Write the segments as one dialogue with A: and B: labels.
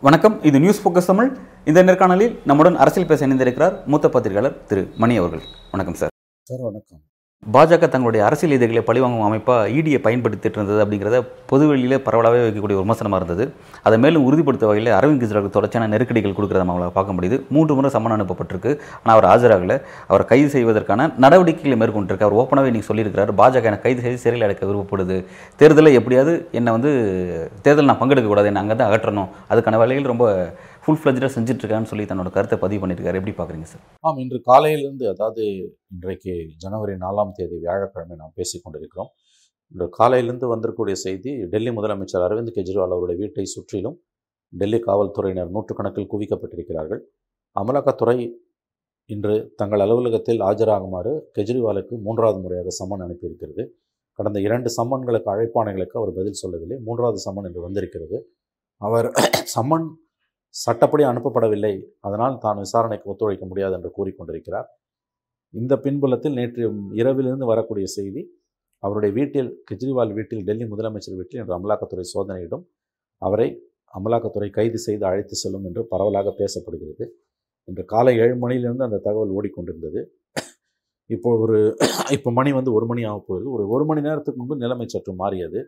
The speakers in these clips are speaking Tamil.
A: வணக்கம் இது நியூஸ் போக்கஸ் தமிழ். இந்த நேர்காணலில் நம்முடன் அரசியல் பேச இணைந்திருக்கிறார் மூத்த பத்திரிகையாளர் திரு மணி அவர்கள். வணக்கம் சார்.
B: சார் வணக்கம்.
A: பாஜக தங்களுடைய அரசியல் எதிரிகளை பழிவாங்கும் அமைப்பாக இடியை பயன்படுத்திட்டு இருந்தது அப்படிங்கிறத பொதுவெளியில் பரவலாகவே வைக்கக்கூடிய விமர்சனமாக இருந்தது. அதை மேலும் உறுதிப்படுத்த வகையில் அரவிந்த் கெஜ்ரிவாலுக்கு தொடர்ச்சியான நெருக்கடிகள் கொடுக்குறத நம்மளால் பார்க்க முடியுது. மூன்று முறை சம்மன் அனுப்பப்பட்டிருக்கு. ஆனால் அவர் ஆஜராகலை. அவரை கைது செய்வதற்கான நடவடிக்கைகளை மேற்கொண்டிருக்கு. அவர் ஓப்பனாகவே இன்றைக்கி சொல்லியிருக்கிறார். பாஜக என்னை கைது செய்து சிறையில் அடைக்க விருப்பப்படுது. தேர்தலில் எப்படியாவது என்னை வந்து தேர்தல் நான் பங்கெடுக்கக்கூடாது என்னை அங்கே தான் அகற்றணும். அதுக்கான வேலைகள் ரொம்ப ஃபுல் ஃப்ளஜாக செஞ்சுட்ருக்கான்னு சொல்லி தன்னோட கருத்தை பதிவு பண்ணியிருக்காரு. எப்படி பார்க்குறீங்க சார்?
B: ஆம் இன்று காலையிலிருந்து அதாவது இன்றைக்கு ஜனவரி நாலாம் தேதி வியாழக்கிழமை நாம் பேசிக் கொண்டிருக்கிறோம். இன்று காலையிலேருந்து வந்திருக்கக்கூடிய செய்தி டெல்லி முதலமைச்சர் அரவிந்த் கெஜ்ரிவால் அவருடைய வீட்டை சுற்றிலும் டெல்லி காவல்துறையினர் நூற்றுக்கணக்கில் குவிக்கப்பட்டிருக்கிறார்கள். அமலாக்கத்துறை இன்று தங்கள் அலுவலகத்தில் ஆஜராகுமாறு கெஜ்ரிவாலுக்கு மூன்றாவது முறையாக சம்மன் அனுப்பியிருக்கிறது. கடந்த இரண்டு சம்மன்களுக்கு அழைப்பாணைகளுக்கு அவர் பதில் சொல்லவில்லை. மூன்றாவது சம்மன் இன்று வந்திருக்கிறது. அவர் சம்மன் சட்டப்படி அனுப்பப்படவில்லை. அதனால் தான் விசாரணைக்கு ஒத்துழைக்க முடியாது என்று கூறிக்கொண்டிருக்கிறார். இந்த பின்புலத்தில் நேற்று இரவிலிருந்து வரக்கூடிய செய்தி அவருடைய வீட்டில் கெஜ்ரிவால் வீட்டில் டெல்லி முதலமைச்சர் வீட்டில் இன்று அமலாக்கத்துறை சோதனையிடும் அவரை அமலாக்கத்துறை கைது செய்து அழைத்து செல்லும் என்று பரவலாக பேசப்படுகிறது. இன்று காலை ஏழு மணியிலிருந்து அந்த தகவல் ஓடிக்கொண்டிருந்தது. இப்போ ஒரு இப்போ மணி வந்து ஒரு மணி ஆக போகுது. ஒரு ஒரு மணி நேரத்துக்கு முன்பு நிலைமை சற்று மாறியது.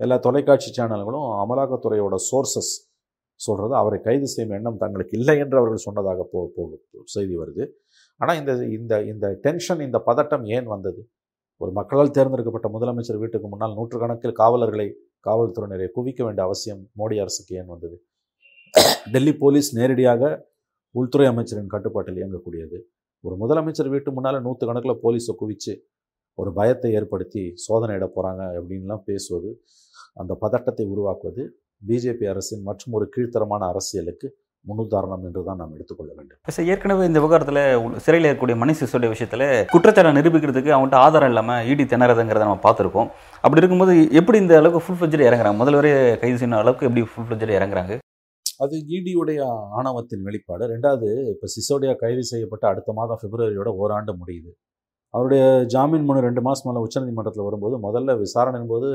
B: எல்லா தொலைக்காட்சி சேனல்களும் அமலாக்கத்துறையோட சோர்சஸ் சொல்கிறது அவரை கைது செய்யும் எண்ணம் தங்களுக்கு இல்லை என்று அவர்கள் சொன்னதாக போ போ- செய்தி வருது. ஆனால் இந்த இந்த இந்த டென்ஷன் இந்த பதட்டம் ஏன் வந்தது? ஒரு மக்களால் தேர்ந்தெடுக்கப்பட்ட முதலமைச்சர் வீட்டுக்கு முன்னால் நூற்றுக்கணக்கில் காவலர்களை காவல்துறையினரை குவிக்க வேண்டிய அவசியம் மோடி அரசுக்கு ஏன் வந்தது? டெல்லி போலீஸ் நேரடியாக உள்துறை அமைச்சரின் கட்டுப்பாட்டில் இயங்கக்கூடியது. ஒரு முதலமைச்சர் வீட்டு முன்னால் நூற்றுக்கணக்கில் போலீஸை குவித்து ஒரு பயத்தை ஏற்படுத்தி சோதனையிட போகிறாங்க அப்படின்லாம் பேசுவது அந்த பதட்டத்தை உருவாக்குவது பிஜேபி அரசின் மற்றும் ஒரு கீழ்த்தரமான அரசியலுக்கு முன்னுதாரணம் என்று தான் நாம் எடுத்துக்கொள்ள வேண்டும்.
A: சார் ஏற்கனவே இந்த விவகாரத்தில் சிறையில் இருக்கக்கூடிய மணி சிசோடைய விஷயத்தில் குற்றச்சாட்டை நிரூபிக்கிறதுக்கு அவங்கள்ட்ட ஆதாரம் இல்லாமல் ஈடி திணறதுங்கிறத நம்ம பார்த்துருக்கோம். அப்படி இருக்கும்போது எப்படி இந்த அளவுக்கு ஃபுல் ஃப்ளஜ்டு இறங்குறாங்க? முதல்ல வரை கைது செய்யணும் அளவுக்கு எப்படி ஃபுல் ஃப்ளஜ்டு இறங்குறாங்க?
B: அது இடியுடைய ஆணவத்தின் வெளிப்பாடு. ரெண்டாவது இப்போ சிசோடியா கைது செய்யப்பட்ட அடுத்த மாதம் பிப்ரவரியோட ஓராண்டு முடியுது. அவருடைய ஜாமீன் மனு ரெண்டு மாதம் மேலே உச்சநீதிமன்றத்தில் வரும்போது முதல்ல விசாரணையின் போது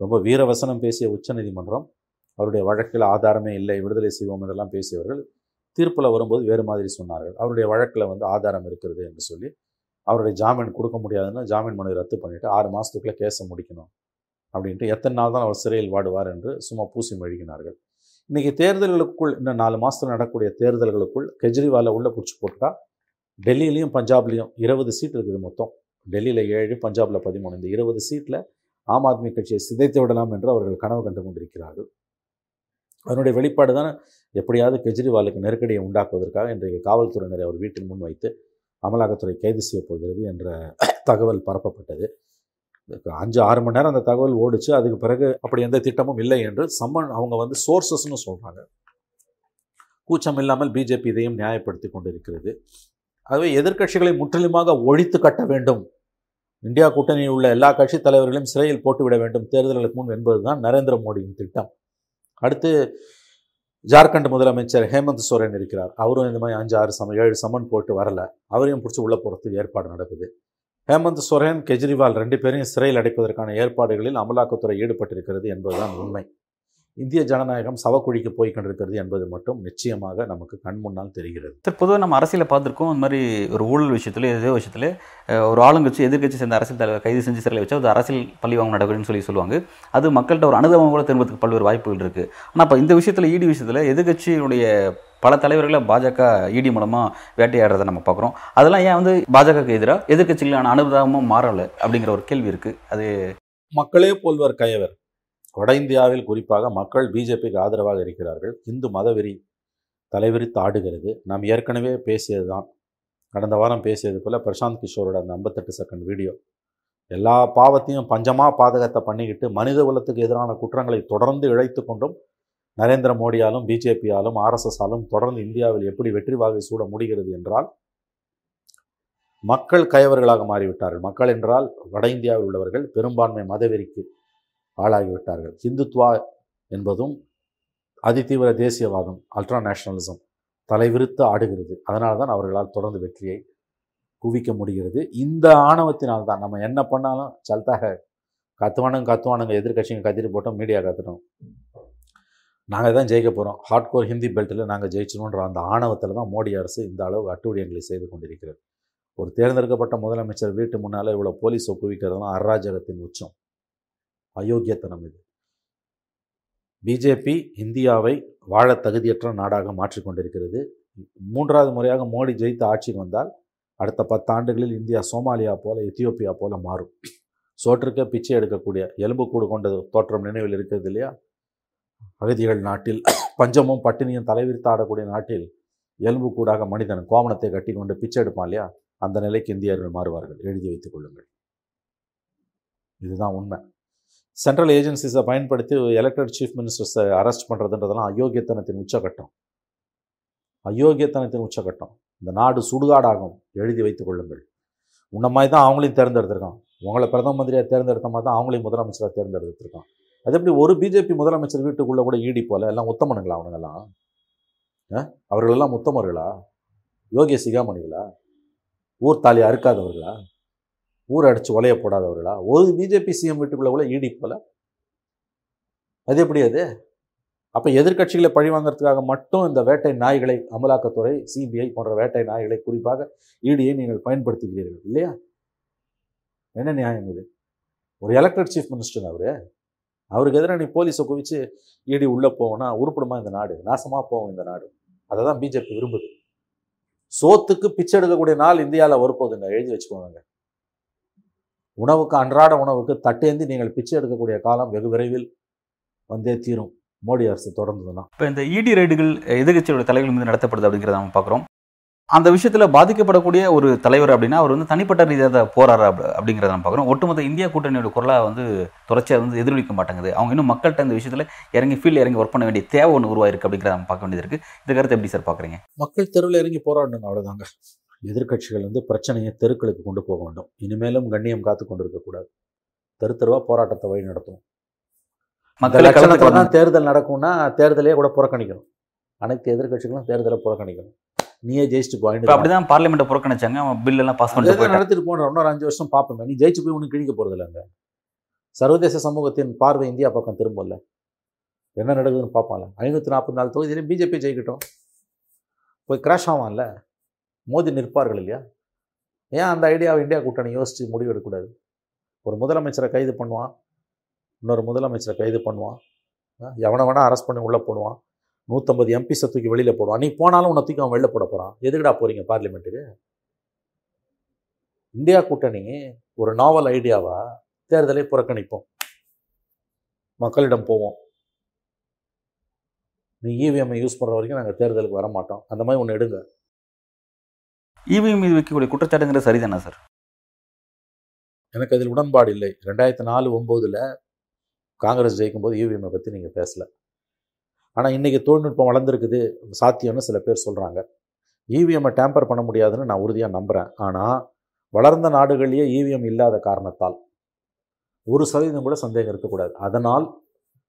B: ரொம்ப வீரவசனம் பேசிய உச்சநீதிமன்றம் அவருடைய வழக்கில் ஆதாரமே இல்லை விடுதலை செய்வோம் என்றெல்லாம் பேசியவர்கள் தீர்ப்பில் வரும்போது வேறு மாதிரி சொன்னார்கள். அவருடைய வழக்கில் வந்து ஆதாரம் இருக்கிறது என்று சொல்லி அவருடைய ஜாமீன் கொடுக்க முடியாதுன்னா ஜாமீன் மனுவை ரத்து பண்ணிவிட்டு ஆறு மாதத்துக்குள்ளே கேஸை முடிக்கணும் அப்படின்ட்டு எத்தனை நாள் தான் அவர் சிறையில் வாடுவார் என்று சும்மா பூசி மெழுகினார்கள். இன்றைக்கி தேர்தல்களுக்குள் இன்னும் நாலு மாதத்தில் நடக்கக்கூடிய தேர்தல்களுக்குள் கெஜ்ரிவாலை உள்ளே பிடிச்சி போட்டால் டெல்லியிலையும் பஞ்சாப்லேயும் இருபது சீட் இருக்குது மொத்தம். டெல்லியில் ஏழு பஞ்சாபில் பதிமூணு. இந்த இருபது சீட்டில் ஆம் ஆத்மி கட்சியை சிதைத்து விடலாம் என்று அவர்கள் கனவு கண்டு கொண்டிருக்கிறார்கள். அதனுடைய வெளிப்பாடு தான் எப்படியாவது கெஜ்ரிவாலுக்கு நெருக்கடியை உண்டாக்குவதற்காக இன்றைக்கு காவல்துறையினரை அவர் வீட்டில் முன் வைத்து அமலாக்கத்துறை கைது செய்ய போகிறது என்ற தகவல் பரப்பப்பட்டது. அஞ்சு ஆறு மணி நேரம் அந்த தகவல் ஓடிச்சு. அதுக்கு பிறகு அப்படி எந்த திட்டமும் இல்லை என்று சம்மன் அவங்க வந்து சோர்சஸ்னு சொல்கிறாங்க கூச்சம் இல்லாமல் பிஜேபி இதையும் நியாயப்படுத்தி கொண்டிருக்கிறது. ஆகவே எதிர்க்கட்சிகளை முற்றிலுமாக ஒழித்து கட்ட வேண்டும். இந்தியா கூட்டணியில் உள்ள எல்லா கட்சி தலைவர்களையும் சிறையில் போட்டுவிட வேண்டும். தேர்தல்களுக்கு முன் என்பதுதான் நரேந்திர மோடியின் திட்டம். அடுத்து ஜார்க்கண்ட் முதலமைச்சர் ஹேமந்த் சோரன் இருக்கிறார். அவரும் இந்த மாதிரி அஞ்சு ஆறு சம ஏழு சமன் போட்டு வரல. அவரையும் பிடிச்சி உள்ளே போகிறதுக்கு ஏற்பாடு நடக்குது. ஹேமந்த் சோரன் கெஜ்ரிவால் ரெண்டு பேரையும் சிறையில் அடைப்பதற்கான ஏற்பாடுகளில் அமலாக்கத்துறை ஈடுபட்டிருக்கிறது என்பதுதான் உண்மை. இந்திய ஜனநாயகம் சவக்குழிக்கு போய் கொண்டிருக்கிறது என்பது மட்டும் நிச்சயமாக நமக்கு கண் முன்னால் தெரிகிறது.
A: சார் பொதுவாக நம்ம அரசியலை பார்த்துருக்கோம். இந்த மாதிரி ஒரு ஊழல் விஷயத்துல ஏதோ விஷயத்தில் ஒரு ஆளுங்கட்சி எதிர்க்கட்சி சேர்ந்த அரசியல் தலைவர் கைது செஞ்சு சிறையில் வச்சா அது அரசியல் பழி வாங்க நடவடிக்கைன்னு சொல்லி சொல்லுவாங்க. அது மக்கள்கிட்ட ஒரு அனுபவம் கூட திரும்பத்துக்கு பல்வேறு வாய்ப்புகள் இருக்குது ஆனால் இப்போ இந்த விஷயத்தில் ஈடி விஷயத்தில் எதிர்க்கட்சியினுடைய பல தலைவர்களை பாஜக இடி மூலமாக வேட்டையாடுறதை நம்ம பார்க்குறோம். அதெல்லாம் ஏன் வந்து பாஜகவுக்கு எதிராக எதிர்க்கட்சிகளான அனுபவமும் மாறலை அப்படிங்கிற ஒரு கேள்வி இருக்குது அது
B: மக்களே போல்வர் கயவர். வட இந்தியாவில் குறிப்பாக மக்கள் பிஜேபிக்கு ஆதரவாக இருக்கிறார்கள். இந்து மதவெறி தலைவிரித்து ஆடுகிறது நாம் ஏற்கனவே பேசியது தான் கடந்த வாரம் பேசியது போல் பிரசாந்த் கிஷோரோட அந்த ஐம்பத்தெட்டு செகண்ட் வீடியோ எல்லா பாவத்தையும் பஞ்சமாக பாதகத்தை பண்ணிக்கிட்டு மனித குலத்துக்கு எதிரான குற்றங்களை தொடர்ந்து இழைத்து கொண்டும் நரேந்திர மோடியாலும் பிஜேபியாலும் ஆர்எஸ்எஸாலும் தொடர்ந்து இந்தியாவில் எப்படி வெற்றி வாகை சூட முடிகிறது என்றால் மக்கள் கயவர்களாக மாறிவிட்டார்கள். மக்கள் என்றால் வட இந்தியாவில் உள்ளவர்கள் பெரும்பான்மை மதவெறிக்கு ஆளாகிவிட்டார்கள். இந்துத்வா என்பதும் அதிதீவிர தேசியவாதம் அல்ட்ரா நேஷனலிசம் தலைவிரித்து ஆடுகிறது. அதனால தான் அவர்களால் தொடர்ந்து வெற்றியை குவிக்க முடிகிறது. இந்த ஆணவத்தினால் தான் நம்ம என்ன பண்ணாலும் சல்தாக கத்துவானுங்க கத்துவானுங்க எதிர்கட்சிங்க கத்திட்டு போட்டோம் மீடியா கத்துட்டோம். நாங்கள் தான் ஜெயிக்க போகிறோம் ஹார்ட்கோர் ஹிந்தி பெல்ட்டில் நாங்கள் ஜெயிச்சணுன்ற அந்த ஆணவத்தில் தான் மோடி அரசு இந்த அளவு அட்டூழியங்களை செய்து கொண்டிருக்கிறது. ஒரு தேர்ந்தெடுக்கப்பட்ட முதலமைச்சர் வீட்டு முன்னால் இவ்வளோ போலீஸ் ஒப்புவிக்கிறதுலாம் அராஜகத்தின் உச்சம். அயோக்கியத்தனம் இது பிஜேபி இந்தியாவை வாழ தகுதியற்ற நாடாக மாற்றிக்கொண்டிருக்கிறது மூன்றாவது முறையாக மோடி ஜெயித்து ஆட்சிக்கு வந்தால் அடுத்த பத்தாண்டுகளில் இந்தியா சோமாலியா போல எத்தியோப்பியா போல மாறும். சோற்றுக்க பிச்சை எடுக்கக்கூடிய எலும்புக்கூடு கொண்ட தோற்றம் நினைவில் இருக்கிறது இல்லையா? அகதிகள் நாட்டில் பஞ்சமும் பட்டினியும் தலைவிரித்து ஆடக்கூடிய நாட்டில் எலும்புக்கூடாக மனிதன் கோமணத்தை கட்டி கொண்டு பிச்சை எடுப்பான் இல்லையா? அந்த நிலைக்கு இந்தியர்கள் மாறுவார்கள். எழுதி வைத்துக் கொள்ளுங்கள். இதுதான் உண்மை. சென்ட்ரல் ஏஜென்சிஸை பயன்படுத்தி எலெக்டட் சீஃப் மினிஸ்டர்ஸை அரெஸ்ட் பண்ணுறதுன்றதெல்லாம் அயோக்கியத்தனத்தின் உச்சகட்டம். அயோக்கியத்தனத்தின் உச்சகட்டம். இந்த நாடு சுடுகாடாகும். எழுதி வைத்துக் கொள்ளுங்கள். உன்ன மாதிரி தான் அவங்களையும் தேர்ந்தெடுத்திருக்கான். உங்களை பிரதம மந்திரியாக தேர்ந்தெடுத்த மாதிரி தான் அவங்களையும் முதலமைச்சராக தேர்ந்தெடுத்திருக்கான். அது எப்படி ஒரு பிஜேபி முதலமைச்சர் வீட்டுக்குள்ளே கூட ஈடி போல? எல்லாம் உத்தமனுங்களா அவனுங்கெல்லாம் ஆ? அவர்களெல்லாம் உத்தமர்களா? யோகிய சிகாமணிகளா? ஊர் தாலி அறுக்காதவர்களா? ஊர் அடித்து உலைய போடாதவர்களா ஒரு பிஜேபி சிஎம் வீட்டுக்குள்ளே கூட ஈடி போல. அது எப்படி அது? அப்போ எதிர்க்கட்சிகளை பழி வாங்கிறதுக்காக மட்டும் இந்த வேட்டை நாய்களை அமலாக்கத்துறை சிபிஐ போன்ற வேட்டை நாய்களை குறிப்பாக ஈடியை நீங்கள் பயன்படுத்துகிறீர்கள் இல்லையா? என்ன நியாயம் இது? ஒரு எலக்டட் சீஃப் மினிஸ்டர் அவர்? அவருக்கு எதிராக நீ போலீஸை குவிச்சு ஈடி உள்ளே போவோம்னா உருப்படுமா இந்த நாடு? நாசமாக போவோம் இந்த நாடு. அதை தான் பிஜேபி விரும்புது. சோத்துக்கு பிச்சை எடுக்கக்கூடிய நாள் இந்தியாவில் வரப்போகுதுங்க. எழுதி வச்சுக்கோங்க. உணவுக்கு அன்றாட உணவுக்கு தட்டேந்தி நீங்கள் பிச்சை எடுக்கக்கூடிய காலம் வெகு விரைவில் வந்தே தீரும். மோடி அரசு தொடர்ந்ததுன்னா.
A: இப்போ இந்த இடி ரைடுகள் எதிர்கட்சியோட தலைவர்கள் மீது நடத்தப்படுது அப்படிங்கிறத நம்ம பார்க்குறோம் அந்த விஷயத்தில் பாதிக்கப்படக்கூடிய ஒரு தலைவர் அப்படின்னா அவர் வந்து தனிப்பட்ட ரீதியாக போறாரா அப்படி- அப்படிங்கிறத நம்ம பார்க்குறோம் ஒட்டுமொத்த இந்தியா கூட்டணியோட குரலாக வந்து தொடர்ச்சியாக வந்து எதிரொலிக்க மாட்டேங்குது. அவங்க இன்னும் மக்கள்கிட்ட இந்த விஷயத்தில் இறங்கி ஃபீல்டு இறங்கி ஒர்க் பண்ண வேண்டிய தேவை ஒன்று உருவாயிருக்கு அப்படிங்கிறத நம்ம பார்க்க வேண்டியது இருக்குது இந்த கருத்தை எப்படி சார் பார்க்குறீங்க
B: மக்கள் தெருவில் இறங்கி போராடணும் அவ்வளோதாங்க எதிர்க்கட்சிகள் வந்து பிரச்சனையை தெருக்களுக்கு கொண்டு போக வேண்டும். இனிமேலும் கண்ணியம் காத்து கொண்டு இருக்கக்கூடாது தெரு தெருவா போராட்டத்தை வழி நடத்தும் லட்சணத்துல தான் தேர்தல் நடக்கும்னா தேர்தலே கூட புறக்கணிக்கணும். அனைத்து எதிர்க்கட்சிகளும் தேர்தலை புறக்கணிக்கணும். நீயே ஜெயிச்சுட்டு போயிட்டு
A: அப்படிதான் பார்லிமெண்ட்டை புறக்கணிச்சாங்க. bill எல்லாம் பாஸ் போயிட்டாங்க
B: நடத்திட்டு போன இன்னொரு அஞ்சு வருஷம் பார்ப்போமே. நீ ஜெயிச்சு போய் ஒன்றும் கிழிக்க போறது இல்லைங்க. சர்வதேச சமூகத்தின் பார்வை இந்தியா பக்கம் திரும்பல. என்ன நடக்குதுன்னு பார்ப்பான்ல ஐநூற்றி நாற்பத்தி நாலு தொகுதியிலையும் பிஜேபி ஜெயிக்கட்டும். போய் கிராஷ் ஆவான்ல. மோதி நிற்பார்கள் இல்லையா? ஏன் அந்த ஐடியாவை இந்தியா கூட்டணி யோசித்து முடிவு எடுக்கக்கூடாது ஒரு முதலமைச்சரை கைது பண்ணுவான் இன்னொரு முதலமைச்சரை கைது பண்ணுவான் எவனை வேணால் அரெஸ்ட் பண்ணி உள்ளே போடுவான் நூற்றம்பது எம்பிஸை தூக்கி வெளியில் போடுவான். நீ போனாலும் உன்னை தூக்கி அவன் வெளில போட போகிறான் எதுக்குடா போகிறீங்க பார்லிமெண்ட்டுக்கு இந்தியா கூட்டணி ஒரு நாவல் ஐடியாவை தேர்தலை புறக்கணிப்போம். மக்களிடம் போவோம். நீ இவிஎம்ஐ யூஸ் பண்ணுற வரைக்கும் நாங்கள் தேர்தலுக்கு வர மாட்டோம் அந்த மாதிரி ஒன்று எடுங்க.
A: இவிஎம் மீது வைக்கக்கூடிய குற்றச்சாட்டுங்கிறது சரிதானே சார்?
B: எனக்கு அதில் உடன்பாடு இல்லை. ரெண்டாயிரத்தி நாலு ஒம்போதில் காங்கிரஸ் ஜெயிக்கும் போது இவிஎம்ஐ பற்றி நீங்கள் பேசலை. ஆனால் இன்றைக்கி தொழில்நுட்பம் வளர்ந்துருக்குது. சாத்தியம்னு சில பேர் சொல்கிறாங்க இவிஎம்மை டேம்பர் பண்ண முடியாதுன்னு நான் உறுதியாக நம்புகிறேன் ஆனால் வளர்ந்த நாடுகளிலேயே இவிஎம் இல்லாத காரணத்தால் ஒரு சதவீதம் கூட சந்தேகம் இருக்கக்கூடாது. அதனால்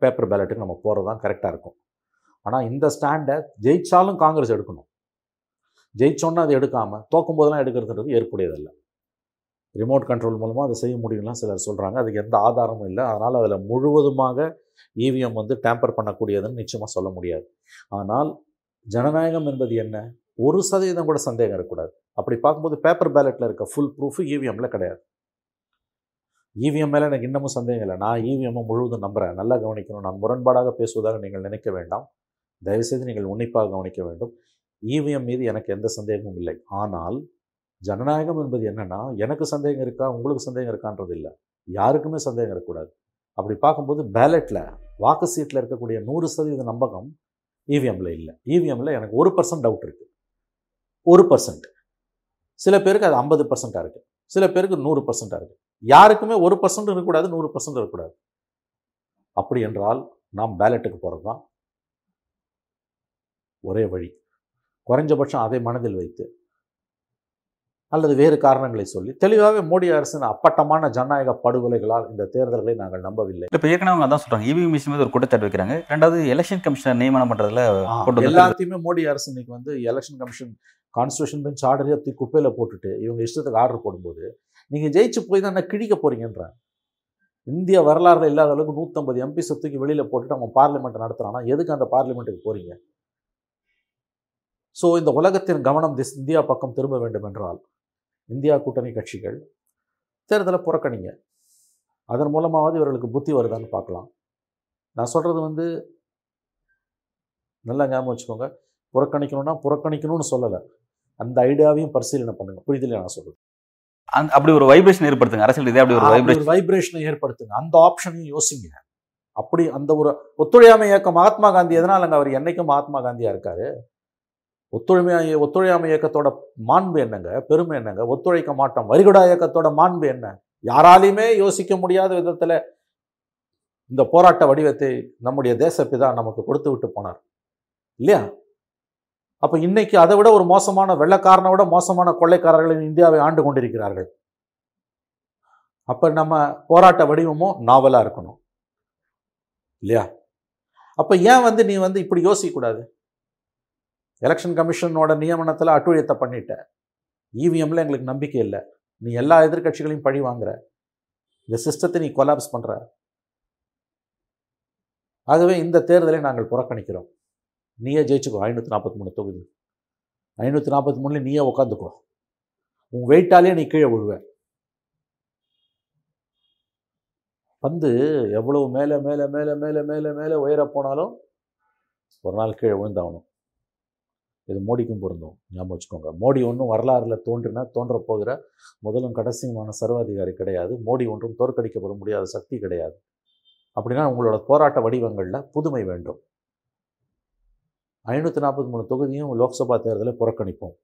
B: பேப்பர் பேலட்டுக்கு நம்ம போகிறது தான் கரெக்டாக இருக்கும். ஆனால் இந்த ஸ்டாண்டை ஜெயித்தாலும் காங்கிரஸ் எடுக்கணும். ஜெயிச்சோன்னா அதை எடுக்காமல் தோக்கும் போதெல்லாம் எடுக்கிறதுன்றது ஏற்புடையதல்ல. ரிமோட் கண்ட்ரோல் மூலமாக அதை செய்ய முடியும்லாம் சிலர் சொல்கிறாங்க அதுக்கு எந்த ஆதாரமும் இல்லை. அதனால் அதில் முழுவதுமாக இவிஎம் வந்து டேம்பர் பண்ணக்கூடியதுன்னு நிச்சயமாக சொல்ல முடியாது. ஆனால் ஜனநாயகம் என்பது என்ன? ஒரு சதவீதம் கூட சந்தேகம் இருக்கக்கூடாது. அப்படி பார்க்கும்போது பேப்பர் பேலட்டில் இருக்க ஃபுல் ப்ரூஃப் இவிஎம்மில் கிடையாது. இவிஎம் மேலே எனக்கு இன்னமும் சந்தேகம் இல்லை. நான் இவிஎம்மை முழுவதும் நம்புகிறேன் நல்லா கவனிக்கணும். நான் முரண்பாடாக பேசுவதாக நீங்கள் நினைக்க வேண்டாம். தயவுசெய்து நீங்கள் உன்னிப்பாக கவனிக்க வேண்டும். இவிஎம் மீது எனக்கு எந்த சந்தேகமும் இல்லை. ஆனால் ஜனநாயகம் என்பது என்னென்னா எனக்கு சந்தேகம் இருக்கா உங்களுக்கு சந்தேகம் இருக்கான்றது இல்லை. யாருக்குமே சந்தேகம் இருக்கக்கூடாது. அப்படி பார்க்கும்போது பேலட்டில் வாக்கு சீட்டில் இருக்கக்கூடிய நூறு சதவீத நம்பகம் இவிஎம்மில் இல்லை. இவிஎம்மில் எனக்கு ஒரு பர்சன்ட் டவுட் இருக்குது ஒரு பர்சன்ட் சில பேருக்கு அது ஐம்பது பர்சண்ட்டாக இருக்குது சில பேருக்கு நூறு பர்சண்ட்டாக இருக்குது யாருக்குமே ஒரு பர்சன்ட் இருக்கக்கூடாது நூறு பர்சன்ட் இருக்கக்கூடாது. அப்படி என்றால் நாம் பேலட்டுக்கு போகிறது தான் ஒரே வழி. குறைஞ்சபட்சம் அதை மனதில் வைத்து அல்லது வேறு காரணங்களை சொல்லி தெளிவாகவே மோடி அரசின் அப்பட்டமான ஜனநாயக படுகொலைகளால் இந்த தேர்தல்களை நாங்கள் நம்பவில்லை.
A: இப்போ ஏற்கனவே அவங்க அதான் சொல்றாங்க. இவிஎம் மிஷின் மீது ஒரு குற்றச்சாட்டு வைக்கிறாங்க. ரெண்டாவது எலெக்ஷன் கமிஷனர் நியமனம் வந்த
B: எல்லாத்தையுமே மோடி அரசு இன்னைக்கு வந்து எலெக்ஷன் கமிஷன் கான்ஸ்டியூஷன் பெஞ்ச் ஆர்டரே தூக்கி குப்பையில போட்டுட்டு இவங்க இஷ்டத்துக்கு ஆர்டர் போடும்போது நீங்க ஜெயிச்சு போய் தான் கிழிக்க போறீங்கன்ற இந்திய வரலாறுல இல்லாத அளவுக்கு நூற்றம்பது எம்பி தூக்கி வெளியில போட்டுட்டு அவன் பார்லிமெண்ட் நடத்துறான்னா எதுக்கு அந்த பார்லிமெண்ட்டுக்கு போறீங்க? ஸோ இந்த உலகத்தின் கவனம் திஸ் இந்தியா பக்கம் திரும்ப வேண்டும் என்றால் இந்தியா கூட்டணி கட்சிகள் தேர்தலை புறக்கணிங்க. அதன் மூலமாவது இவர்களுக்கு புத்தி வருதான்னு பார்க்கலாம். நான் சொல்றது வந்து நல்லா ஞாபகம் வச்சுக்கோங்க. புறக்கணிக்கணும்னா புறக்கணிக்கணும்னு சொல்லலை. அந்த ஐடியாவையும் பரிசீலனை பண்ணுங்க. புரியுதில்லையா நான் சொல்றது?
A: அந்த அப்படி ஒரு வைப்ரேஷன் ஏற்படுத்துங்க. அரசியல் ரீதியாக அப்படி ஒரு வைப்ரேஷன்
B: வைப்ரேஷனை ஏற்படுத்துங்க. அந்த ஆப்ஷனையும் யோசிங்க. அப்படி அந்த ஒரு ஒத்துழையாமை இயக்கம் மகாத்மா காந்தி எதனாலங்க அவர் என்னைக்கும் மகாத்மா காந்தியா இருக்காரு? ஒத்துழைமை ஒத்துழையாமை இயக்கத்தோட மாண்பு என்னங்க? பெருமை என்னங்க? ஒத்துழைக்க மாட்டோம். வரிகுடா இயக்கத்தோட மாண்பு என்ன? யாராலையுமே யோசிக்க முடியாத விதத்துல இந்த போராட்ட வடிவத்தை நம்முடைய தேசப்பிதா நமக்கு கொடுத்து விட்டு போனார். இல்லையா? அப்போ இன்னைக்கு அதை விட ஒரு மோசமான வெள்ளக்காரனை விட மோசமான கொள்ளைக்காரர்கள் இந்தியாவை ஆண்டு கொண்டிருக்கிறார்கள். அப்ப நம்ம போராட்ட வடிவமும் நாவலா இருக்கணும். இல்லையா? அப்ப ஏன் வந்து நீ வந்து இப்படி யோசிக்கக்கூடாது? எலெக்ஷன் கமிஷனோட நியமனத்தில் அட்டுழியத்தை பண்ணிட்டேன். இவிஎம்மில் எங்களுக்கு நம்பிக்கை இல்லை. நீ எல்லா எதிர்க்கட்சிகளையும் பழி வாங்குற. இந்த சிஸ்டத்தை நீ கொலாப்ஸ் பண்ணுற ஆகவே இந்த தேர்தலை நாங்கள் புறக்கணிக்கிறோம். நீயே ஜெயிச்சுக்கோ. ஐநூற்றி நாற்பத்தி மூணு தொகுதி. ஐநூற்றி நாற்பத்தி மூணில் நீயே உட்காந்துக்கோ உன் வெயிட்டாலே நீ கீழே விழுவ. பந்து எவ்வளவு மேலே மேலே மேலே மேலே மேலே மேலே உயர போனாலும் ஒரு நாள் கீழே விழுந்தாகணும். இது மோடிக்கும் பொருந்தும். ஞாபகம் வச்சுக்கோங்க. மோடி ஒன்றும் வரலாறுல தோன்றினா தோன்ற போகிற முதலும் கடைசியுமான சர்வாதிகாரி கிடையாது. மோடி ஒன்றும் தோற்கடிக்கப்பட முடியாத சக்தி கிடையாது. அப்படின்னா உங்களோட போராட்ட வடிவங்களில் புதுமை வேண்டும். ஐநூற்றி நாற்பத்தி மூணு தொகுதியும் லோக்சபா தேர்தலை புறக்கணிப்போம்.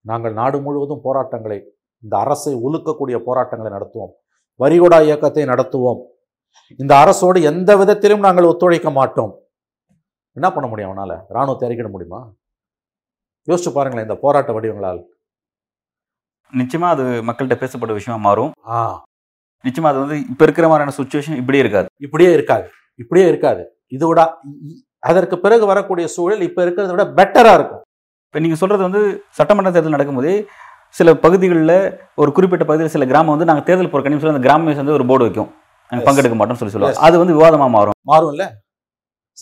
B: நாங்கள் நாடு முழுவதும் போராட்டங்களை இந்த அரசை உலுக்கக்கூடிய போராட்டங்களை நடத்துவோம். வரிகொடா இயக்கத்தை நடத்துவோம். இந்த அரசோடு எந்த விதத்திலும் நாங்கள் ஒத்துழைக்க மாட்டோம். என்ன பண்ண முடியும் அவனால? ராணுவத்தை அறிக்கிட முடியுமா? யோசிச்சு பாருங்களேன் இந்த போராட்ட வடிவங்களால்.
A: நிச்சயமா அது மக்கள்கிட்ட பேசப்பட்ட விஷயமா மாறும்.
B: ஆ.
A: நிச்சயமா அது வந்து இப்ப இருக்கிற மாதிரியான சுச்சுவேஷன் இப்படியே இருக்காது.
B: இப்படியே இருக்காது. இப்படியே இருக்காது. இது விட அதற்கு பிறகு வரக்கூடிய சூழல் இப்ப இருக்கிறத விட பெட்டரா இருக்கும்.
A: இப்போ நீங்கள் சொல்கிறது வந்து சட்டமன்ற தேர்தல் நடக்கும்போதே சில பகுதிகளில் ஒரு குறிப்பிட்ட பகுதியில் சில கிராமம் வந்து நாங்கள் தேர்தல் புறக்கணிப்பு சொல்லி அந்த கிராமம் வந்து ஒரு போர்டு வைக்கும். நாங்கள். பங்கெடுக்க மாட்டோம்னு சொல்லி
B: Yes.
A: அது வந்து விவாதமாக மாறும்.
B: மாறும்ல?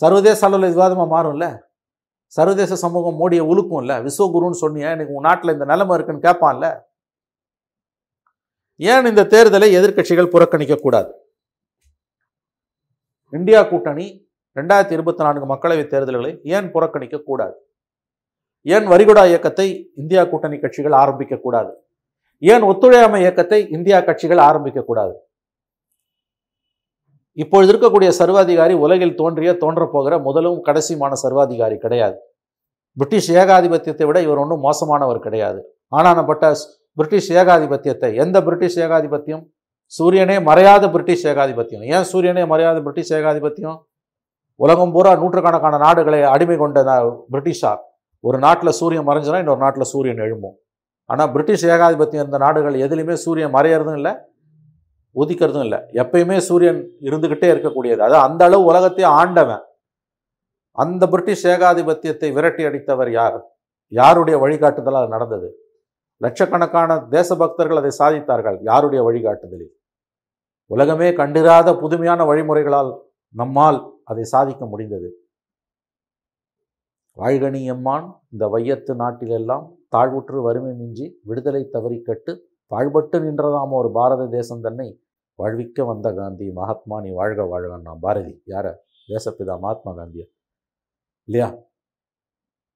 B: சர்வதேச அளவில் விவாதமாக மாறும்ல? சர்வதேச சமூகம் மோடியை உழுக்கும்ல விஸ்வகுருன்னு சொன்னியா? எனக்கு உன் நாட்டில் இந்த நிலைமை இருக்குன்னு கேட்பான்ல ஏன் இந்த தேர்தலை எதிர்க்கட்சிகள் புறக்கணிக்க கூடாது? இந்தியா கூட்டணி ரெண்டாயிரத்தி இருபத்தி நான்கு மக்களவைத் தேர்தல்களை ஏன் புறக்கணிக்கக்கூடாது ஏன் வரிகுடா இயக்கத்தை இந்தியா கூட்டணி கட்சிகள் ஆரம்பிக்க கூடாது? ஏன் ஒத்துழையாமை இயக்கத்தை இந்தியா கட்சிகள் ஆரம்பிக்கக்கூடாது இப்பொழுது இருக்கக்கூடிய சர்வாதிகாரி உலகில் தோன்றிய தோன்றப்போகிற முதலும் கடைசியுமான சர்வாதிகாரி கிடையாது. பிரிட்டிஷ் ஏகாதிபத்தியத்தை விட இவர் ஒன்றும் மோசமானவர் கிடையாது. ஆனானப்பட்ட பிரிட்டிஷ் ஏகாதிபத்தியத்தை எந்த பிரிட்டிஷ் ஏகாதிபத்தியம்? சூரியனே மறையாத பிரிட்டிஷ் ஏகாதிபத்தியம். ஏன் சூரியனே மறையாத பிரிட்டிஷ் ஏகாதிபத்தியம்? உலகம் பூரா நூற்றுக்கணக்கான நாடுகளை அடிமை கொண்ட நா- பிரிட்டிஷார் ஒரு நாட்டில் சூரியன் மறைஞ்சுனா இன்னொரு நாட்டில் சூரியன் எழும்பும். ஆனால் பிரிட்டிஷ் ஏகாதிபத்தியம் இருந்த நாடுகள் எதுலையுமே சூரியன் மறையறதும் இல்லை. உதிக்கிறதும் இல்லை. எப்பயுமே சூரியன் இருந்துகிட்டே இருக்கக்கூடியது. அதாவது அந்த அளவு உலகத்தை ஆண்டவன். அந்த பிரிட்டிஷ் ஏகாதிபத்தியத்தை விரட்டி அடித்தவர் யார்? யாருடைய வழிகாட்டுதல் அது நடந்தது? லட்சக்கணக்கான தேசபக்தர்கள் அதை சாதித்தார்கள். யாருடைய வழிகாட்டுதலில்? உலகமே கண்டிராத புதுமையான வழிமுறைகளால் நம்மால் அதை சாதிக்க முடிந்தது. வாழ்கனி எம்மான் இந்த வையத்து நாட்டிலெல்லாம் தாழ்வுற்று வறுமை மிஞ்சி விடுதலை தவறி கட்டு பாழ்பட்டு நின்றதாம் ஒரு பாரத தேசம் தன்னை வாழ்விக்க வந்த காந்தி. மகாத்மா நீ வாழ்க வாழ்கன்னா பாரதி யார? தேசப்பிதா மகாத்மா காந்தியா. இல்லையா?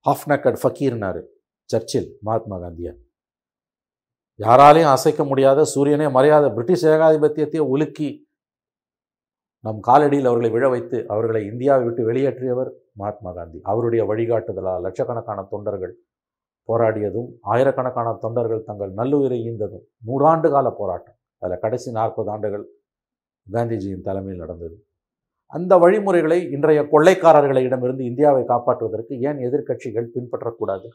B: ஹாஃப் நக்கட் ஃபக்கீர்னாரு சர்ச்சில் மகாத்மா காந்தியா. யாராலையும் அசைக்க முடியாத சூரியனே மறையாத பிரிட்டிஷ் ஏகாதிபத்தியத்தையே உலுக்கி நம் காலடியில் அவர்களை விழ வைத்து அவர்களை இந்தியாவை விட்டு வெளியேற்றியவர் மகாத்மா காந்தி. அவருடைய வழிகாட்டுதலால் லட்சக்கணக்கான தொண்டர்கள் போராடியதும் ஆயிரக்கணக்கான தொண்டர்கள் தங்கள் நல்லுயிரை ஈந்ததும் நூறாண்டு கால போராட்டம். அதில் கடைசி நாற்பது ஆண்டுகள் காந்திஜியின் தலைமையில் நடந்தது. அந்த வழிமுறைகளை இன்றைய கொள்ளைக்காரர்களிடமிருந்து இந்தியாவை காப்பாற்றுவதற்கு ஏன் எதிர்க்கட்சிகள் பின்பற்றக்கூடாது?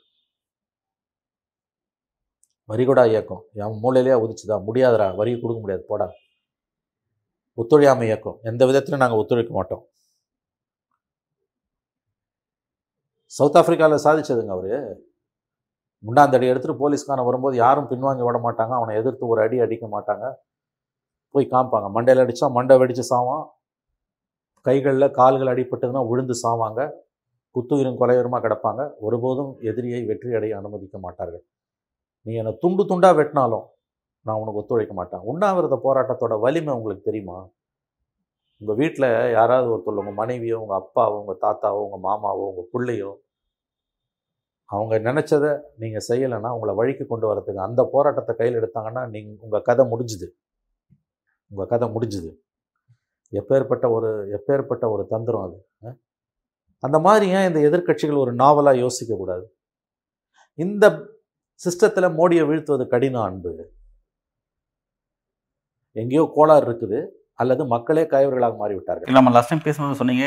B: வரிகொடா இயக்கம். என் மூலையிலேயே உதிச்சுதா? முடியாதரா வரி கொடுக்க முடியாது. போடா. ஒத்துழையாமை இயக்கம். எந்த விதத்திலும் நாங்கள் ஒத்துழைக்க மாட்டோம். சவுத் ஆப்பிரிக்காவில் சாதிச்சதுங்க அவர். முண்டாந்தடி எடுத்துகிட்டு போலீஸ்காரன் வரும்போது யாரும் பின்வாங்கி விட மாட்டாங்க. அவனை எதிர்த்து ஒரு அடி அடிக்க மாட்டாங்க. போய் காமிப்பாங்க மண்டையில் அடித்தா மண்டை வெடித்து சாவான். கைகளில் கால்கள் அடிபட்டதுன்னா விழுந்து சாவாங்க. குத்துயிரும் கொலையுரமாக கிடப்பாங்க. ஒருபோதும் எதிரியை வெற்றி அடைய அனுமதிக்க மாட்டார்கள். நீ என்னை துண்டு துண்டாக வெட்டினாலும் நான் உனக்கு ஒத்துழைக்க மாட்டேன். உண்ணாவிரத போராட்டத்தோட வலிமை உங்களுக்கு தெரியுமா? உங்கள் வீட்டில் யாராவது ஒருத்தர் உங்கள் மனைவியோ உங்கள் அப்பாவோ உங்கள் தாத்தாவோ உங்கள் மாமாவோ உங்கள் பிள்ளையோ அவங்க நினச்சதை நீங்கள் செய்யலைன்னா உங்களை வழிக்கு கொண்டு வரதுக்கு அந்த போராட்டத்தை கையில் எடுத்தாங்கன்னா நீங்கள் உங்கள் கதை முடிஞ்சுது. உங்கள் கதை முடிஞ்சுது. எப்பேற்பட்ட ஒரு எப்பேற்பட்ட ஒரு தந்திரம் அது அந்த மாதிரி ஏன் இந்த எதிர்க்கட்சிகள் ஒரு நாவலாக யோசிக்கக்கூடாது இந்த சிஸ்டத்தில் மோடியை வீழ்த்துவது கடினம் அன்பு. எங்கேயோ கோளாறு இருக்குது. அல்லது மக்களே கைவர்களாக மாறிவிட்டார்கள்.
A: இல்லை நம்ம லாஸ்ட் டைம் பேசும்போது சொன்னீங்க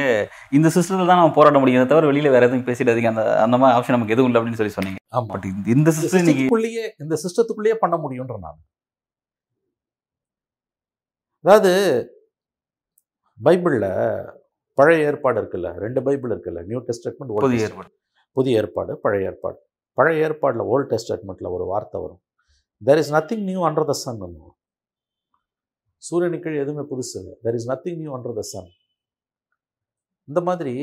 A: இந்த சிஸ்டத்தில் தான் நம்ம போராட முடியும் தவிர வெளியில வேற எதுவும் பேசிடாதீங்க. அந்த அந்த மாதிரி ஆப்ஷன் நமக்கு எதுவும் இல்லை அப்படின்னு சொல்லி சொன்னீங்க.
B: ஆமாம்
A: பட் இந்த சிஸ்டம்
B: சிஸ்டத்துக்குள்ளேயே இந்த சிஸ்டத்துக்குள்ளேயே பண்ண முடியுன்ற நான். அதாவது பைபிளில் பழைய ஏற்பாடு இருக்குல்ல ரெண்டு பைபிள் இருக்குல்ல நியூ டெஸ்டட்மெண்ட்
A: புதிய ஏற்பாடு.
B: புதிய ஏற்பாடு பழைய ஏற்பாடு. பழைய ஏற்பாடில் ஓல்ட் டெஸ்டட்மெண்ட்டில் ஒரு வார்த்தை வரும். There is nothing new under the sun சூரியனுக்கு கீழ் எதுவுமே புதுசு இல்லை. There is nothing new under the sun இந்த மாதிரி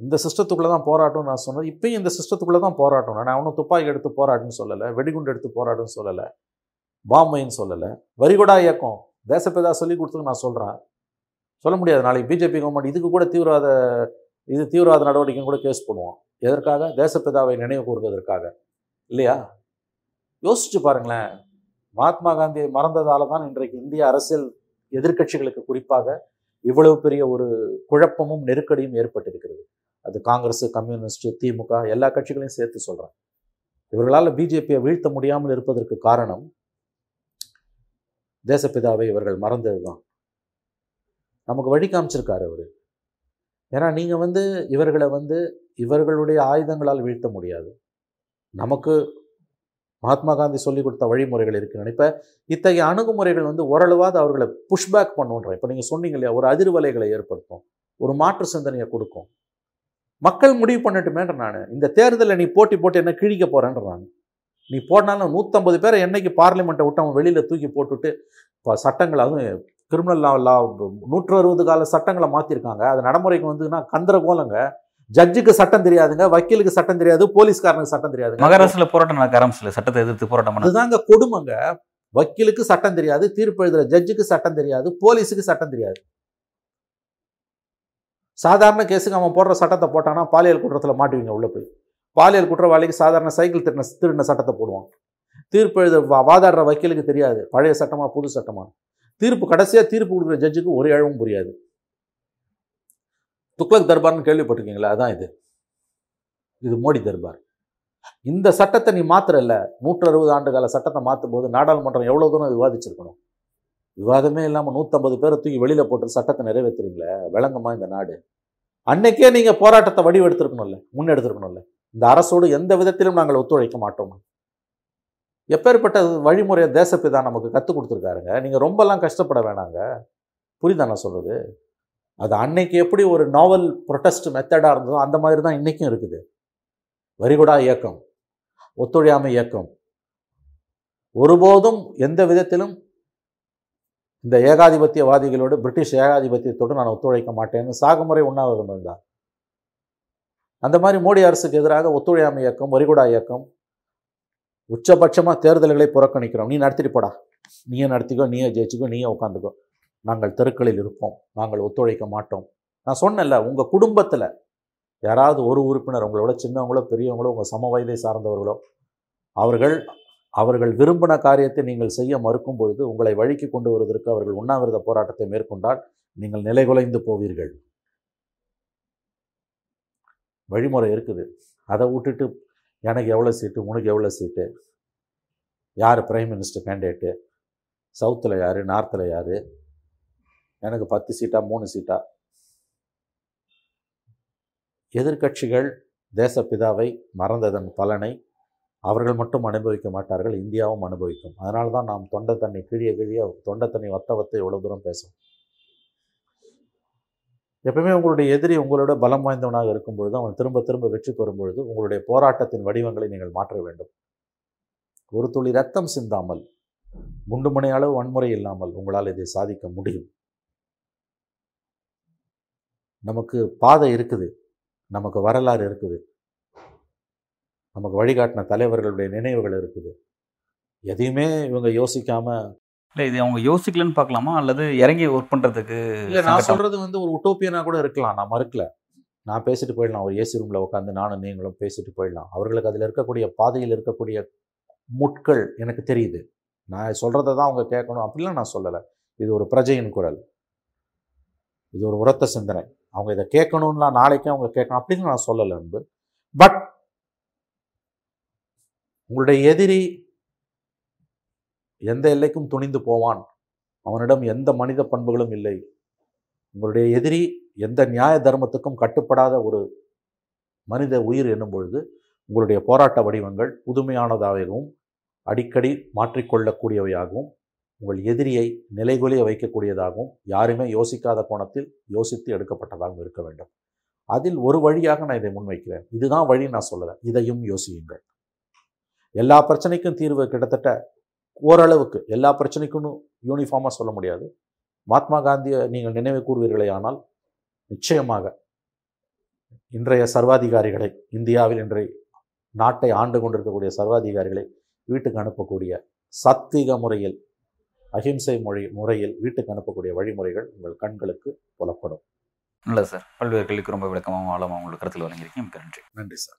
B: இந்த சிஸ்டத்துக்குள்ளே தான் போராட்டம்னு நான் சொன்னது. இப்பயும் இந்த சிஸ்டத்துக்குள்ளே தான் போராட்டம். நான் அவனும் துப்பாக்கி எடுத்து போராடுன்னு சொல்லலை வெடிகுண்டு எடுத்து போராடுன்னு சொல்லலை பாம்பைன்னு சொல்லலை. வரிகொடா இயக்கம். தேசப்பிதா சொல்லி கொடுத்துன்னு நான் சொல்கிறேன் சொல்ல முடியாது. நாளைக்கு பிஜேபி கவர்மெண்ட் இதுக்கு கூட தீவிரவாத இது தீவிரவாத நடவடிக்கைன்னு கூட கேஸ் பண்ணுவோம் எதற்காக? தேசப்பிதாவை நினைவு கூறுவதற்காக இல்லையா? யோசிச்சு பாருங்களேன். மகாத்மா காந்தியை மறந்ததால தான் இன்றைக்கு இந்திய அரசியல் எதிர்க்கட்சிகளுக்கு குறிப்பாக இவ்வளவு பெரிய ஒரு குழப்பமும் நெருக்கடியும் ஏற்பட்டிருக்கிறது. அது காங்கிரஸ் கம்யூனிஸ்ட் திமுக எல்லா கட்சிகளையும் சேர்த்து சொல்கிறேன் இவர்களால் பிஜேபியை வீழ்த்த முடியாமல் இருப்பதற்கு காரணம் தேசப்பிதாவை இவர்கள் மறந்தது தான் நமக்கு வழி காமிச்சிருக்காரு அவர். ஏன்னா நீங்கள் வந்து இவர்களை வந்து இவர்களுடைய ஆயுதங்களால் வீழ்த்த முடியாது. நமக்கு மகாத்மா காந்தி சொல்லிக் கொடுத்த வழிமுறைகள் இருக்குன்னு. இப்போ இத்தகைய அணுகுமுறைகள் வந்து ஓரளவாவது அவர்களை புஷ்பேக் பண்ணுன்றேன் இப்போ நீங்கள் சொன்னீங்க இல்லையா ஒரு அதிர்வலைகளை ஏற்படுத்தும் ஒரு மாற்று சிந்தனையை கொடுக்கும். மக்கள் முடிவு பண்ணட்டுமேன்ற நான். இந்த தேர்தலில் நீ போட்டி போட்டு என்ன கிழிக்க போறேன்ற நான். நீ போடனாலும் நூற்றம்பது பேரை என்னைக்கு பார்லிமெண்ட்டை விட்டு அவன் வெளியில் தூக்கி போட்டுட்டு இப்போ சட்டங்கள் அதுவும் கிரிமினல் லா லா நூற்று அறுபது கால சட்டங்களை மாற்றிருக்காங்க அது நடைமுறைக்கு வந்துன்னா கந்தர கோலங்க ஜட்ஜுக்கு சட்டம் தெரியாதுங்க வக்கீலுக்கு சட்டம் தெரியாது போலீஸ்காரனுக்கு சட்டம் தெரியாதுங்க.
A: மகாராஷ்டிரில் போராட்டம் நடக்க ஆரம்பிச்சல சட்டத்தை எதிர்த்து போராட்டம்
B: அதுதாங்க கொடுமைங்க. வக்கீலுக்கு சட்டம் தெரியாது தீர்ப்பு எழுதுற ஜட்ஜுக்கு சட்டம் தெரியாது போலீஸுக்கு சட்டம் தெரியாது. சாதாரண கேஸுக்கு அவன் போடுற சட்டத்தை போட்டானா பாலியல் குற்றத்தில் மாட்டுவீங்க உள்ள போய். பாலியல் குற்றவாளிக்கு சாதாரண சைக்கிள் திருடின திருடின சட்டத்தை போடுவான். தீர்ப்பு எழுத வாதாடுற வக்கீலுக்கு தெரியாது பழைய சட்டமா புது சட்டமா. தீர்ப்பு கடைசியா தீர்ப்பு கொடுக்குற ஜட்ஜுக்கு ஒரு இழவும் புரியாது. துக்ளக் தர்பார்னு கேள்விப்பட்டிருக்கீங்களா? அதான் இது. இது மோடி தர்பார். இந்த சட்டத்தை நீ மாத்திரல்ல நூற்று அறுபது ஆண்டு கால சட்டத்தை மாற்றும் போது நாடாளுமன்றம் எவ்வளோ தூரம் விவாதிச்சிருக்கணும்? விவாதமே இல்லாமல் நூற்றம்பது பேரை தூக்கி வெளியில் போட்டு சட்டத்தை நிறைவேற்றுறீங்களே விளங்குமா இந்த நாடு. அன்னைக்கே நீங்கள் போராட்டத்தை வடிவெடுத்திருக்கணும்ல முன்னெடுத்திருக்கணும்ல. இந்த அரசோடு எந்த விதத்திலும் நாங்கள் ஒத்துழைக்க மாட்டோம். எப்பேற்பட்ட வழிமுறையை தேசப்பிதா நமக்கு கற்றுக் கொடுத்துருக்காருங்க. நீங்கள் ரொம்பலாம் கஷ்டப்பட வேணாங்க. புரியுதா நான் சொல்கிறது அது அன்னைக்கு எப்படி ஒரு நாவல் ப்ரொட்டஸ்ட் மெத்தடாக இருந்ததோ அந்த மாதிரி தான் இன்றைக்கும் இருக்குது. வரிகுடா இயக்கம் ஒத்துழையாமை இயக்கம். ஒருபோதும் எந்த விதத்திலும் இந்த ஏகாதிபத்தியவாதிகளோடு பிரிட்டிஷ் ஏகாதிபத்தியத்தோடு நான் ஒத்துழைக்க மாட்டேன்னு சாகுமுறை உண்ணாவிரதம் இருந்தார். அந்த மாதிரி மோடி அரசுக்கு எதிராக ஒத்துழையாமை இயக்கம் வரிகுடா இயக்கம் உச்சபட்சமாக தேர்தல்களை புறக்கணிக்கிறோம். நீ நடத்திட்டு போடா. நீயே நடத்திக்கோ நீயே ஜெயிச்சுக்கோ நீயே உட்காந்துக்கோ. நாங்கள் தெருக்களில் இருப்போம். நாங்கள் ஒத்துழைக்க மாட்டோம். நான் சொன்னேன்ல உங்கள் குடும்பத்தில் யாராவது ஒரு உறுப்பினர் உங்களோட சின்னவங்களோ பெரியவங்களோ உங்கள் சம வயதை சார்ந்தவர்களோ அவர்கள் அவர்கள் விரும்பின காரியத்தை நீங்கள் செய்ய மறுக்கும் பொழுது உங்களை வழிக்கு கொண்டு வருவதற்கு அவர்கள் உண்ணாவிரத போராட்டத்தை மேற்கொண்டால் நீங்கள் நிலைகுலைந்து போவீர்கள். வழிமுறை இருக்குது. அதை விட்டுட்டு எனக்கு எவ்வளோ சீட்டு உனக்கு எவ்வளோ சீட்டு? யார் பிரைம் மினிஸ்டர் கேண்டிடேட்டு சவுத்தில் யார் நார்த்தில் யார்? எனக்கு பத்து சீட்டா மூணு சீட்டா. எதிர்க்கட்சிகள் தேசப்பிதாவை மறந்ததன் பலனை அவர்கள் மட்டும் அனுபவிக்க மாட்டார்கள் இந்தியாவும் அனுபவிக்கும். அதனால தான் நாம் தொண்டை தண்ணி கிழிய கிழிய தொண்டை தண்ணி வத்த வத்த எவ்வளோ தூரம் பேசும் எப்பவுமே உங்களுடைய எதிரி உங்களோட பலம் வாய்ந்தவனாக இருக்கும் பொழுது அவன் திரும்ப திரும்ப வெற்றி பெறும் பொழுது உங்களுடைய போராட்டத்தின் வடிவங்களை நீங்கள் மாற்ற வேண்டும். ஒரு துளி ரத்தம் சிந்தாமல் குண்டுமணி அளவு வன்முறை இல்லாமல் உங்களால் இதை சாதிக்க முடியும். நமக்கு பாதை இருக்குது. நமக்கு வரலாறு இருக்குது. நமக்கு வழிகாட்டின தலைவர்களுடைய நினைவுகள் இருக்குது. எதையுமே இவங்க யோசிக்காம
A: இல்லை இது அவங்க யோசிக்கலன்னு பார்க்கலாமா? அல்லது இறங்கி ஒர்க் பண்ணுறதுக்கு
B: இல்ல நான் சொல்றது வந்து ஒரு உட்டோப்பியனா கூட இருக்கலாம். நான் மறுக்கல. நான் பேசிட்டு போயிடலாம். ஒரு ஏசி ரூம்ல உட்காந்து நானும் நீங்களும் பேசிட்டு போயிடலாம். அவர்களுக்கு அதில் இருக்கக்கூடிய பாதையில் இருக்கக்கூடிய முட்கள் எனக்கு தெரியுது. நான் சொல்றதை தான் அவங்க கேட்கணும். அப்படிலாம் நான் சொல்லலை. இது ஒரு பிரஜையின் குரல். இது ஒரு உரத்த சிந்தனை. அவங்க இதை கேட்கணும்லாம் நாளைக்கு அவங்க கேட்கணும் அப்படின்னு நான் சொல்லலை அன்பு பட் உங்களுடைய எதிரி எந்த எல்லைக்கும் துணிந்து போவான். அவனிடம் எந்த மனித பண்புகளும் இல்லை. உங்களுடைய எதிரி எந்த நியாய தர்மத்துக்கும் கட்டுப்படாத ஒரு மனித உயிர் என்னும் பொழுது உங்களுடைய போராட்ட வடிவங்கள் புதுமையானதாகவும் அடிக்கடி மாற்றிக்கொள்ளக்கூடியவையாகவும் உங்கள் எதிரியை நிலைகுலிய வைக்கக்கூடியதாகவும் யாருமே யோசிக்காத கோணத்தில் யோசித்து எடுக்கப்பட்டதாகவும் இருக்க வேண்டும். அதில் ஒரு வழியாக நான் இதை முன்வைக்கிறேன். இதுதான் வழி நான் சொல்லலை. இதையும் யோசியுங்கள். எல்லா பிரச்சனைக்கும் தீர்வு கிட்டத்தட்ட ஓரளவுக்கு எல்லா பிரச்சனைக்கும் யூனிஃபார்மாக சொல்ல முடியாது. மகாத்மா காந்தியை நீங்கள் நினைவு கூறுவீர்களே ஆனால் நிச்சயமாக இன்றைய சர்வாதிகாரிகளை இந்தியாவில் இன்றைய நாட்டை ஆண்டு கொண்டிருக்கக்கூடிய சர்வாதிகாரிகளை வீட்டுக்கு அனுப்பக்கூடிய சத்திக முறையில் அஹிம்சை மொழி முறையில் வீட்டுக்கு அனுப்பக்கூடிய வழிமுறைகள் உங்கள் கண்களுக்கு புலப்படும்.
A: நல்லது சார். பல்வேறு கேள்விக்கு ரொம்ப விளக்கமாகவும் ஆழமாக உங்களுக்கு கருத்தில் வழங்கியிருக்கீங்க. மிக்க நன்றி.
B: நன்றி சார்.